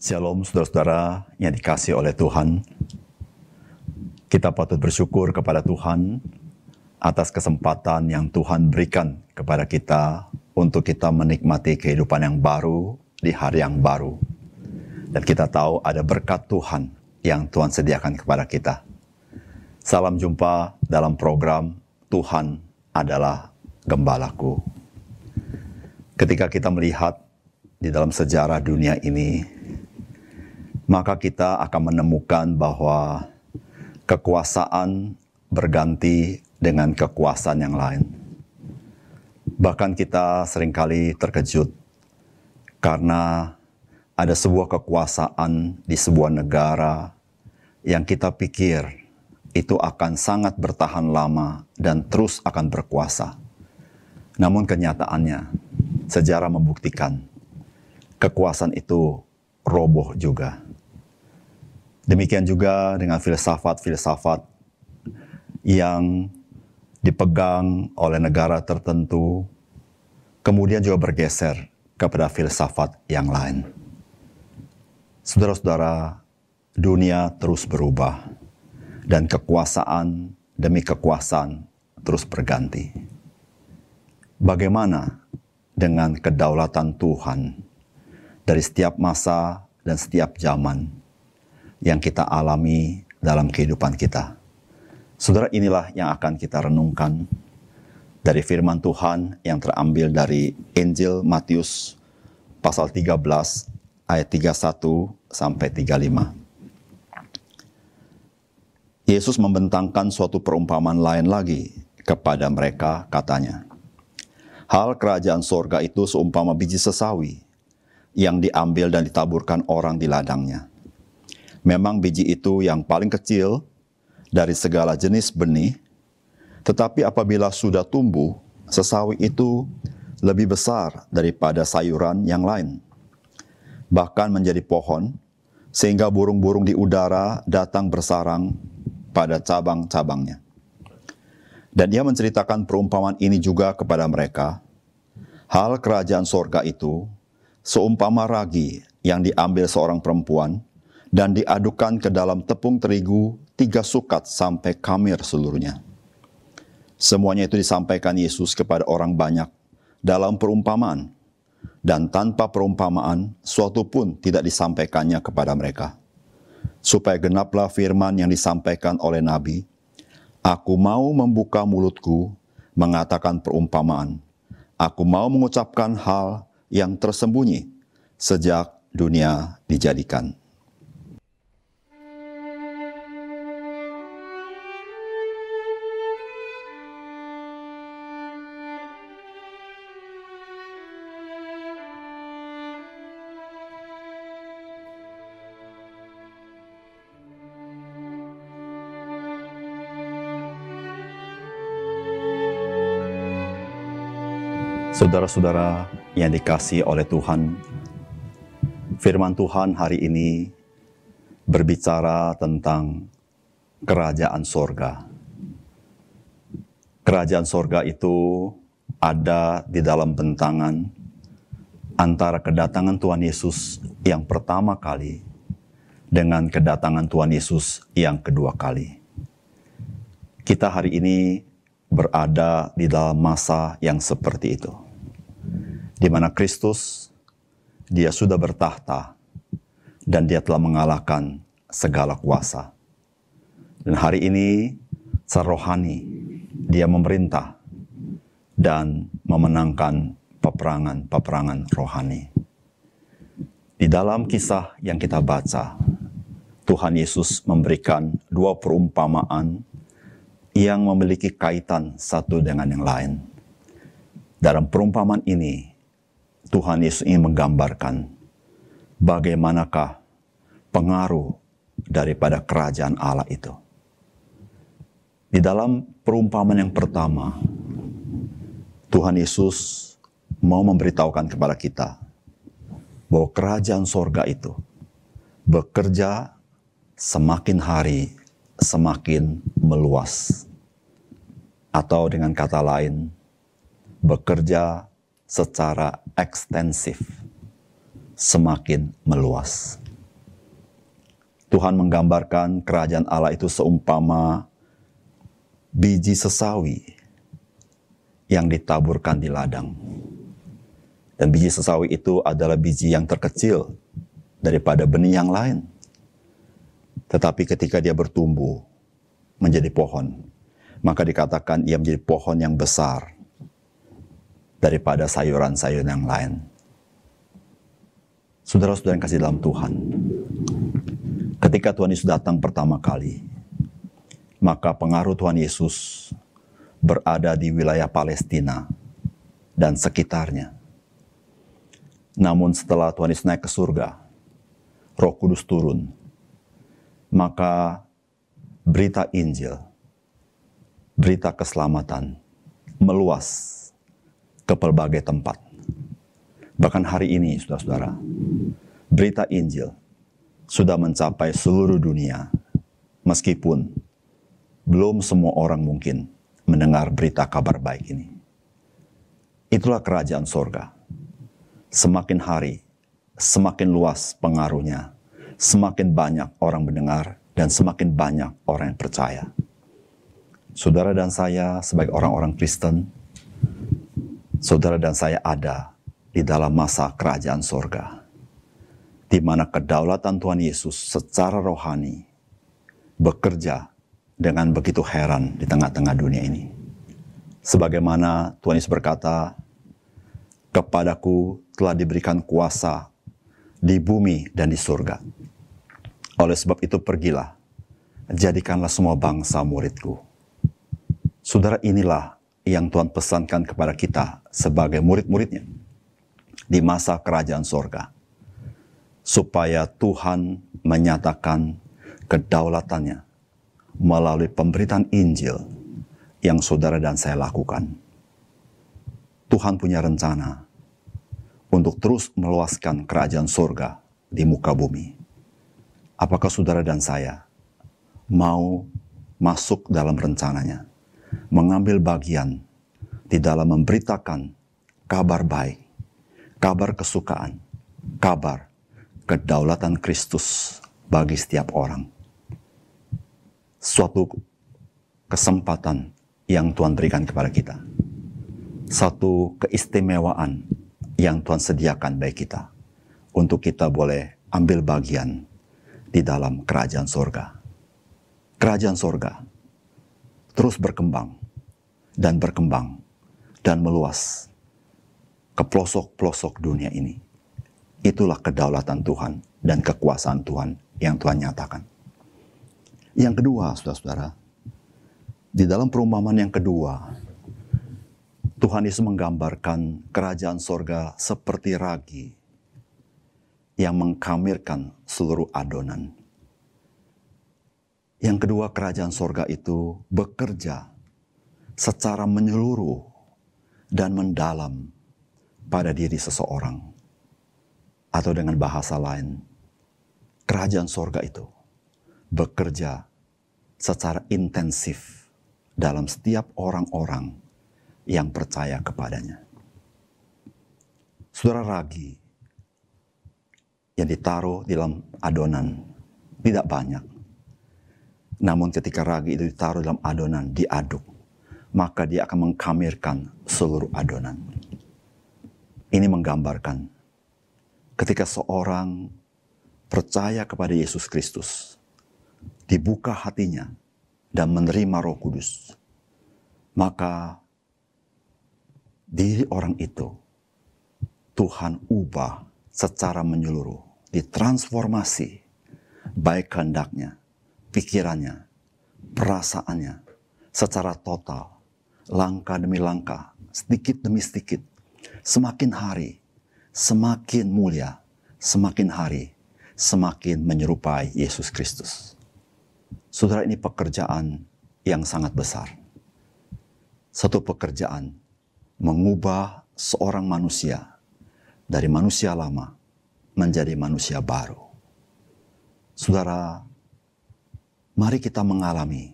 Shalom saudara-saudara yang dikasih oleh Tuhan. Kita patut bersyukur kepada Tuhan atas kesempatan yang Tuhan berikan kepada kita untuk kita menikmati kehidupan yang baru di hari yang baru. Dan kita tahu ada berkat Tuhan yang Tuhan sediakan kepada kita. Salam jumpa dalam program Tuhan adalah Gembalaku. Ketika kita melihat di dalam sejarah dunia ini, maka kita akan menemukan bahwa kekuasaan berganti dengan kekuasaan yang lain. Bahkan kita sering kali terkejut karena ada sebuah kekuasaan di sebuah negara yang kita pikir itu akan sangat bertahan lama dan terus akan berkuasa. Namun kenyataannya, sejarah membuktikan kekuasaan itu roboh juga. Demikian juga dengan filsafat-filsafat yang dipegang oleh negara tertentu, kemudian juga bergeser kepada filsafat yang lain. Saudara-saudara, dunia terus berubah dan kekuasaan demi kekuasaan terus berganti. Bagaimana dengan kedaulatan Tuhan dari setiap masa dan setiap zaman? Yang kita alami dalam kehidupan kita. Saudara, inilah yang akan kita renungkan dari firman Tuhan yang terambil dari Injil Matius pasal 13 ayat 31 sampai 35. Yesus membentangkan suatu perumpamaan lain lagi kepada mereka katanya. Hal kerajaan sorga itu seumpama biji sesawi yang diambil dan ditaburkan orang di ladangnya Memang biji itu yang paling kecil dari segala jenis benih, tetapi apabila sudah tumbuh, sesawi itu lebih besar daripada sayuran yang lain. Bahkan menjadi pohon, sehingga burung-burung di udara datang bersarang pada cabang-cabangnya. Dan ia menceritakan perumpamaan ini juga kepada mereka. Hal kerajaan sorga itu, seumpama ragi yang diambil seorang perempuan, dan diadukan ke dalam tepung terigu tiga sukat sampai kamir seluruhnya. Semuanya itu disampaikan Yesus kepada orang banyak dalam perumpamaan, dan tanpa perumpamaan suatu pun tidak disampaikannya kepada mereka. Supaya genaplah firman yang disampaikan oleh Nabi, Aku mau membuka mulutku, mengatakan perumpamaan. Aku mau mengucapkan hal yang tersembunyi sejak dunia dijadikan. Saudara-saudara yang dikasih oleh Tuhan, firman Tuhan hari ini berbicara tentang kerajaan sorga. Kerajaan sorga itu ada di dalam bentangan antara kedatangan Tuhan Yesus yang pertama kali dengan kedatangan Tuhan Yesus yang kedua kali. Kita hari ini berada di dalam masa yang seperti itu di mana Kristus dia sudah bertahta dan dia telah mengalahkan segala kuasa. Dan hari ini serohani dia memerintah dan memenangkan peperangan-peperangan rohani. Di dalam kisah yang kita baca, Tuhan Yesus memberikan dua perumpamaan yang memiliki kaitan satu dengan yang lain. Dalam perumpamaan ini, Tuhan Yesus ingin menggambarkan bagaimanakah pengaruh daripada kerajaan Allah itu. Di dalam perumpamaan yang pertama, Tuhan Yesus mau memberitahukan kepada kita bahwa kerajaan sorga itu bekerja semakin hari semakin meluas. Atau dengan kata lain, bekerja secara ekstensif, semakin meluas. Tuhan menggambarkan kerajaan Allah itu seumpama biji sesawi yang ditaburkan di ladang. Dan biji sesawi itu adalah biji yang terkecil daripada benih yang lain. Tetapi ketika dia bertumbuh menjadi pohon, maka dikatakan ia menjadi pohon yang besar daripada sayuran-sayuran yang lain. Saudara-saudara yang kasih dalam Tuhan, ketika Tuhan Yesus datang pertama kali, maka pengaruh Tuhan Yesus berada di wilayah Palestina dan sekitarnya. Namun setelah Tuhan Yesus naik ke surga, Roh Kudus turun, maka berita Injil, berita keselamatan meluas ke berbagai tempat. Bahkan hari ini, saudara-saudara, berita Injil sudah mencapai seluruh dunia, meskipun belum semua orang mungkin mendengar berita kabar baik ini. Itulah kerajaan sorga. Semakin hari, semakin luas pengaruhnya, semakin banyak orang mendengar, dan semakin banyak orang yang percaya. Saudara dan saya sebagai orang-orang Kristen, saudara dan saya ada di dalam masa kerajaan sorga, di mana kedaulatan Tuhan Yesus secara rohani bekerja dengan begitu heran di tengah-tengah dunia ini. Sebagaimana Tuhan Yesus berkata, Kepadaku telah diberikan kuasa di bumi dan di surga. Oleh sebab itu pergilah, jadikanlah semua bangsa muridku. Saudara inilah yang Tuhan pesankan kepada kita sebagai murid-muridnya di masa kerajaan sorga. Supaya Tuhan menyatakan kedaulatannya melalui pemberitaan Injil yang saudara dan saya lakukan. Tuhan punya rencana untuk terus meluaskan kerajaan surga di muka bumi. Apakah saudara dan saya mau masuk dalam rencananya, mengambil bagian di dalam memberitakan kabar baik, kabar kesukaan, kabar kedaulatan Kristus bagi setiap orang suatu kesempatan yang Tuhan berikan kepada kita. Satu keistimewaan yang Tuhan sediakan bagi kita. Untuk kita boleh ambil bagian di dalam kerajaan sorga. Kerajaan sorga terus berkembang dan berkembang dan meluas ke pelosok-pelosok dunia ini. Itulah kedaulatan Tuhan dan kekuasaan Tuhan yang Tuhan nyatakan. Yang kedua, saudara-saudara, di dalam perumpamaan yang kedua, Tuhan Yesus menggambarkan kerajaan sorga seperti ragi yang mengkamirkan seluruh adonan. Yang kedua, kerajaan sorga itu bekerja secara menyeluruh dan mendalam pada diri seseorang. Atau dengan bahasa lain, kerajaan sorga itu bekerja secara intensif dalam setiap orang-orang yang percaya kepadanya. Saudara ragi yang ditaruh di dalam adonan tidak banyak. Namun ketika ragi itu ditaruh dalam adonan, diaduk, maka dia akan mengkamirkan seluruh adonan. Ini menggambarkan ketika seorang percaya kepada Yesus Kristus, dibuka hatinya dan menerima Roh Kudus, maka diri orang itu Tuhan ubah secara menyeluruh, ditransformasi baik kehendaknya, pikirannya, perasaannya secara total, langkah demi langkah, sedikit demi sedikit, semakin hari, semakin mulia, semakin hari, semakin menyerupai Yesus Kristus. Saudara ini pekerjaan yang sangat besar. Satu pekerjaan mengubah seorang manusia dari manusia lama menjadi manusia baru. Saudara, mari kita mengalami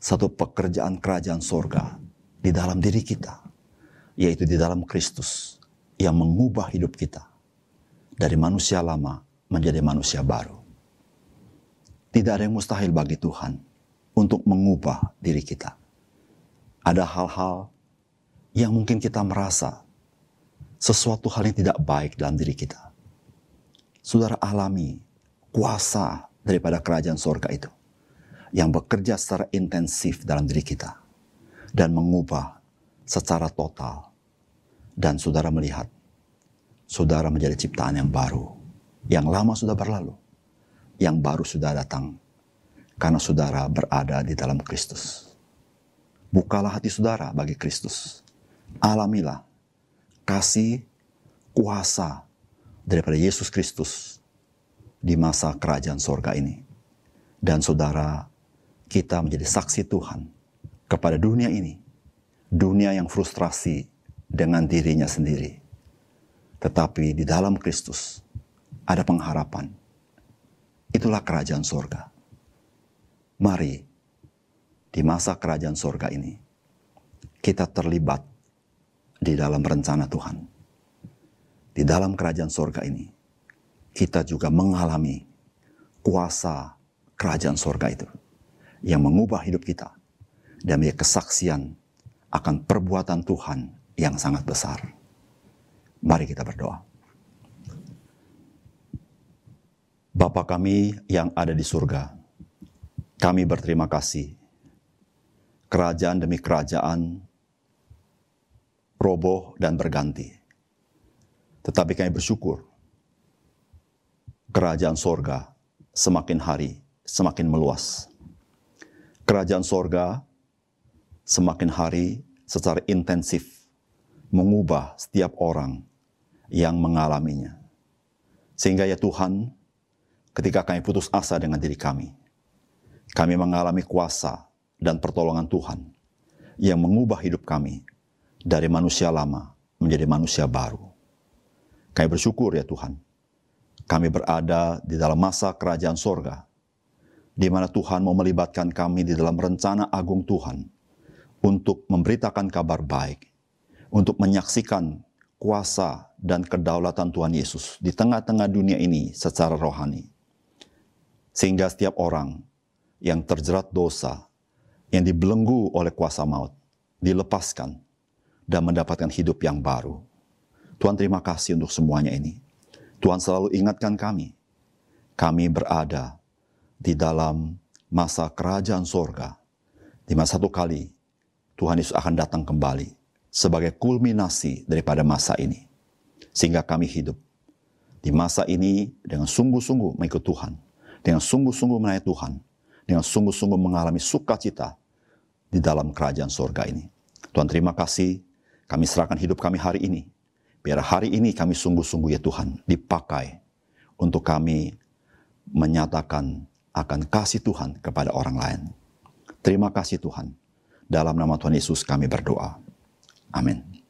satu pekerjaan kerajaan sorga di dalam diri kita, yaitu di dalam Kristus yang mengubah hidup kita dari manusia lama menjadi manusia baru. Tidak ada yang mustahil bagi Tuhan untuk mengubah diri kita. Ada hal-hal yang mungkin kita merasa sesuatu hal yang tidak baik dalam diri kita. Saudara alami kuasa daripada kerajaan sorga itu yang bekerja secara intensif dalam diri kita dan mengubah secara total. Dan saudara melihat, saudara menjadi ciptaan yang baru. Yang lama sudah berlalu, yang baru sudah datang. Karena saudara berada di dalam Kristus. Bukalah hati saudara bagi Kristus. Alamilah kasih kuasa daripada Yesus Kristus di masa kerajaan sorga ini. Dan saudara kita menjadi saksi Tuhan kepada dunia ini, dunia yang frustrasi dengan dirinya sendiri. Tetapi di dalam Kristus ada pengharapan. Itulah kerajaan sorga. Mari, di masa kerajaan sorga ini, kita terlibat di dalam rencana Tuhan. Di dalam kerajaan sorga ini, kita juga mengalami kuasa kerajaan sorga itu yang mengubah hidup kita dan menjadi kesaksian akan perbuatan Tuhan yang sangat besar. Mari kita berdoa. Bapa kami yang ada di surga, kami berterima kasih. Kerajaan demi kerajaan roboh dan berganti. Tetapi kami bersyukur kerajaan sorga semakin hari semakin meluas kerajaan sorga semakin hari secara intensif mengubah setiap orang yang mengalaminya. Sehingga ya Tuhan, ketika kami putus asa dengan diri kami, kami mengalami kuasa dan pertolongan Tuhan yang mengubah hidup kami dari manusia lama menjadi manusia baru. Kami bersyukur ya Tuhan, kami berada di dalam masa kerajaan sorga, di mana Tuhan mau melibatkan kami di dalam rencana agung Tuhan untuk memberitakan kabar baik, untuk menyaksikan kuasa dan kedaulatan Tuhan Yesus di tengah-tengah dunia ini secara rohani. Sehingga setiap orang yang terjerat dosa, yang dibelenggu oleh kuasa maut, dilepaskan dan mendapatkan hidup yang baru. Tuhan terima kasih untuk semuanya ini. Tuhan selalu ingatkan kami, kami berada di dalam masa kerajaan sorga, di masa satu kali Tuhan Yesus akan datang kembali sebagai kulminasi daripada masa ini. Sehingga kami hidup di masa ini dengan sungguh-sungguh mengikut Tuhan, dengan sungguh-sungguh menaik Tuhan, dengan sungguh-sungguh mengalami sukacita di dalam kerajaan sorga ini. Tuhan terima kasih, kami serahkan hidup kami hari ini. Biar hari ini kami sungguh-sungguh ya Tuhan dipakai untuk kami menyatakan akan kasih Tuhan kepada orang lain. Terima kasih Tuhan. Dalam nama Tuhan Yesus kami berdoa. Amin.